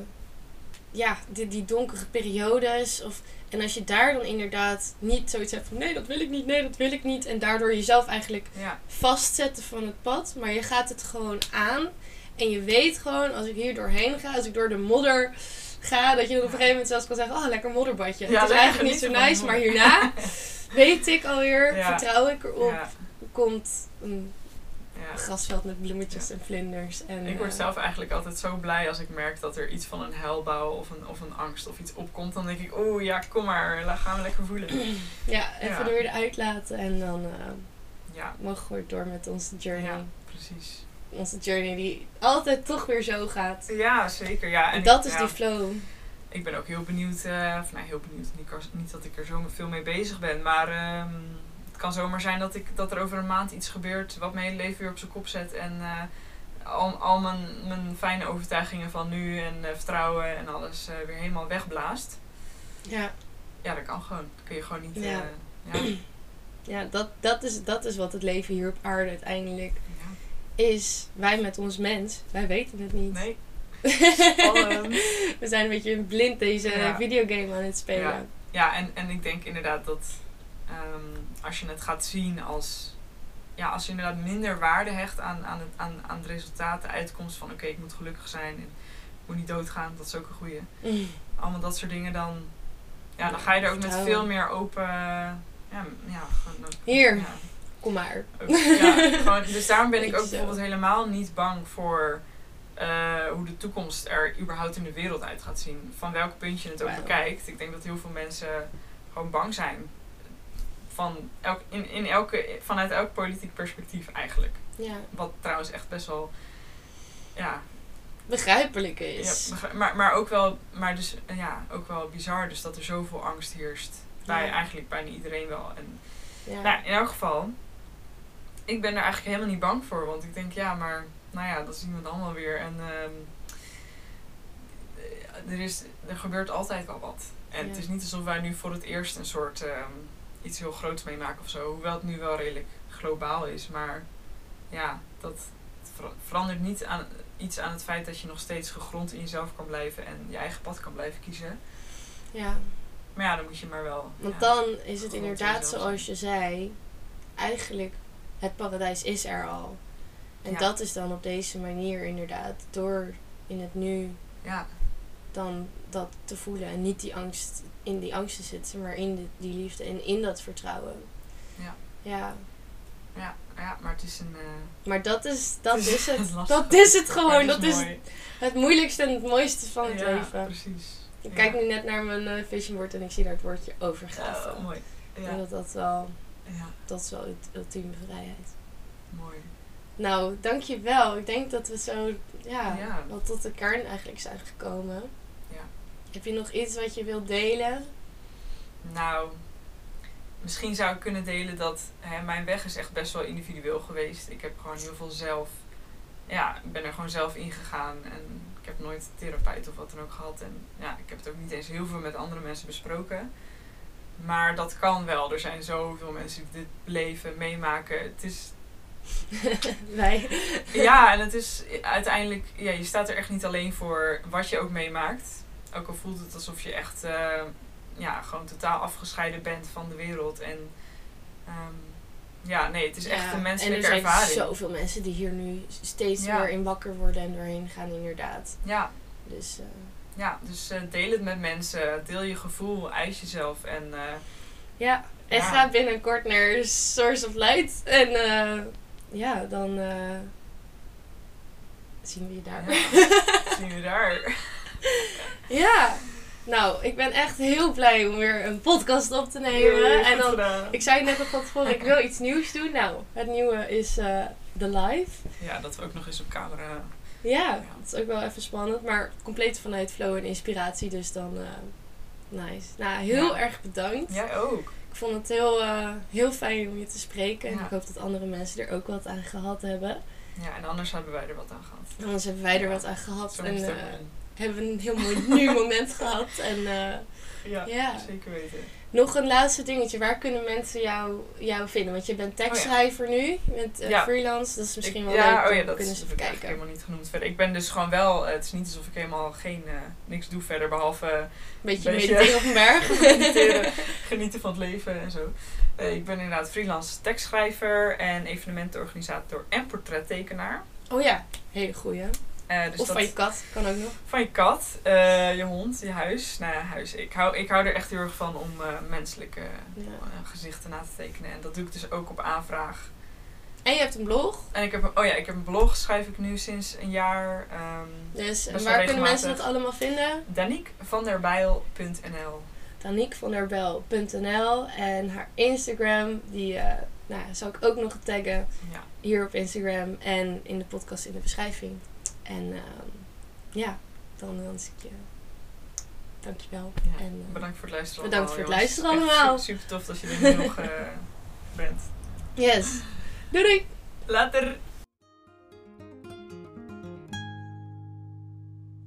ja, die, die donkere periodes. Of, en als je daar dan inderdaad niet zoiets hebt van nee, dat wil ik niet, nee, dat wil ik niet. En daardoor jezelf eigenlijk Ja, vastzetten van het pad. Maar je gaat het gewoon aan. En je weet gewoon, als ik hier doorheen ga, als ik door de modder ga, dat je op een gegeven moment zelfs kan zeggen, oh, lekker modderbadje. Ja, het is eigenlijk niet zo nice, maar hierna (laughs) weet ik alweer, Ja. vertrouw ik erop, ja, komt een ja. grasveld met bloemetjes en vlinders. En, Ik word eh, zelf eigenlijk altijd zo blij als ik merk dat er iets van een huilbouw of een, of een angst of iets opkomt. Dan denk ik, oeh ja, kom maar, la- gaan we lekker voelen. (clears throat) Ja, even er weer uitlaten en dan eh, Ja, mogen we door met onze journey. ja precies. Onze journey die altijd toch weer zo gaat. Ja, zeker. Ja, en dat ik, is ja, die flow. Ik ben ook heel benieuwd, eh, of nou heel benieuwd, niet, dat ik er zo veel mee bezig ben, maar ehm, het kan zomaar zijn dat, ik, dat er over een maand iets gebeurt wat mijn hele leven weer op zijn kop zet en eh, al, al mijn, mijn fijne overtuigingen van nu en eh, vertrouwen en alles weer helemaal wegblaast. Ja, Ja, dat kan gewoon. Dat kun je gewoon niet. Ja. ja, (clears throat) ja dat, dat, is, dat is wat het leven hier op aarde uiteindelijk ja. Is. Wij met ons mens, wij weten het niet. Nee. (laughs) We zijn een beetje blind deze Ja. videogame aan het spelen. Ja. Ja, en, en ik denk inderdaad dat ehm, als je het gaat zien als. Ja, als je inderdaad minder waarde hecht aan, aan, het, aan, aan het resultaat, de uitkomst van oké, ik moet gelukkig zijn en ik moet niet doodgaan, dat is ook een goeie. Mm. Allemaal dat soort dingen, dan, ja, dan ga je er ook met veel meer open. Ja, ja, gewoon, Hier. Ja, Kom maar. ja, (laughs) gewoon, dus daarom ben ik ook bijvoorbeeld helemaal niet bang voor eh, hoe de toekomst er überhaupt in de wereld uit gaat zien. Van welk punt je het ook bekijkt. Ik denk dat heel veel mensen gewoon bang zijn. Van elk, in, in elke, vanuit elk politiek perspectief eigenlijk. Ja, Wat trouwens echt best wel. Ja, begrijpelijk ja is. begrijp- maar, maar, ook wel, maar dus, ja, ook wel bizar. Dus dat er zoveel angst heerst. Bij Ja. eigenlijk bijna iedereen wel. En Ja. nou, in elk geval, ik ben er eigenlijk helemaal niet bang voor. Want ik denk, ja, maar nou ja, dat zien we dan allemaal weer. En ehm, er, is, er gebeurt altijd wel wat. En Ja. het is niet alsof wij nu voor het eerst een soort ehm, iets heel groots meemaken of zo. Hoewel het nu wel redelijk globaal is. Maar ja, dat ver- verandert niet aan, iets aan het feit dat je nog steeds gegrond in jezelf kan blijven en je eigen pad kan blijven kiezen. Ja, Maar ja, dan moet je maar wel. want ja, dan is het inderdaad zoals je zei. Eigenlijk, het paradijs is er al. En Ja. dat is dan op deze manier inderdaad. Door in het nu ja, dan dat te voelen. En niet die angst, in die angst te zitten. Maar in de, die liefde en in dat vertrouwen. Ja. Ja. ja, ja, maar het is een. eh, Maar dat is, dat het is het. (laughs) lastig. Dat is het gewoon. Dat is het moeilijkste en het mooiste van het ja, leven. precies. Ik kijk nu net naar mijn eh, vision board en ik zie daar het woordje overgave. Ja, mooi. En Ja, dat, dat, wel, ja, dat is wel ult- ultieme vrijheid. mooi. Nou, dankjewel. Ik denk dat we zo ja, Ja. wel tot de kern eigenlijk zijn gekomen. Ja. Heb je nog iets wat je wilt delen? Nou, misschien zou ik kunnen delen dat hè, mijn weg is echt best wel individueel geweest. Ik heb gewoon heel veel zelf, ja, ik ben er gewoon zelf ingegaan en ik heb nooit therapeut of wat dan ook gehad. En ja, ik heb het ook niet eens heel veel met andere mensen besproken. Maar dat kan wel. Er zijn zoveel mensen die dit beleven, meemaken. Het is (laughs) Wij. ja, en het is uiteindelijk, ja, je staat er echt niet alleen voor wat je ook meemaakt. Ook al voelt het alsof je echt, eh, ja, gewoon totaal afgescheiden bent van de wereld. En ehm, ja, nee, het is echt Ja, een menselijke En er zijn ervaring. zoveel mensen die hier nu steeds Ja. weer in wakker worden en doorheen gaan, inderdaad. Ja, Dus eh, ja, dus eh, deel het met mensen, deel je gevoel, eis jezelf. En eh, ja. En Ja. ga binnenkort naar Source of Light. En eh, ja, dan eh, zien we je daar. ja, (laughs) zien we daar. Ja, nou, ik ben echt heel blij om weer een podcast op te nemen. En dan, ik zei net van tevoren, ik wil iets nieuws doen. Nou, het nieuwe is The Live. Ja, dat we ook nog eens op camera. Ja, dat is ook wel even spannend, maar compleet vanuit flow en inspiratie, dus dan eh, nice. Nou, heel Ja. erg bedankt. Jij ook. Ik vond het heel, eh, heel fijn om je te spreken en Ja. ik hoop dat andere mensen er ook wat aan gehad hebben. Ja, en anders hebben wij er wat aan gehad. Anders hebben wij er Ja. wat aan gehad Zo en eh, hebben we een heel mooi nu (laughs) moment gehad. En Ja, ja. zeker weten. Nog een laatste dingetje. Waar kunnen mensen jou, jou vinden? Want je bent tekstschrijver nu. Je bent eh, Oh Ja. freelance. Dat is misschien Ik- wel ja, leuk. oh ja, dat kunnen ze even ik helemaal niet genoemd verder. Ik ben dus gewoon wel, eh, het is niet alsof ik helemaal geen, eh, niks doe verder, behalve eh, Beetje Beetje- mediteren op een berg. (laughs) mediteren, genieten van het leven en zo. Ik ben inderdaad freelance tekstschrijver en evenementenorganisator en portrettekenaar. oh ja, hele goeie. Eh, dus of dat- van je kat, kan ook nog. van je kat, eh, je hond, je huis. Nou ja, huis. Ik hou, ik hou er echt heel erg van om eh, menselijke Ja. gezichten na te tekenen. En dat doe ik dus ook op aanvraag. En je hebt een blog. En ik heb, een- oh ja, ik heb een blog, schrijf ik nu sinds een jaar. ehm Dus en waar kunnen mensen dat allemaal vinden? daniekvanderbijl.nl daniekvanderbel.nl En haar Instagram, die nou, zal ik ook nog taggen Ja, hier op Instagram en in de podcast in de beschrijving. En ehm, ja, dan wens ik je dankjewel. ja. En, eh, bedankt voor het luisteren bedankt allemaal, voor het luisteren allemaal. Super, super tof dat je er nu nog eh, bent. yes. Doei doei! Later!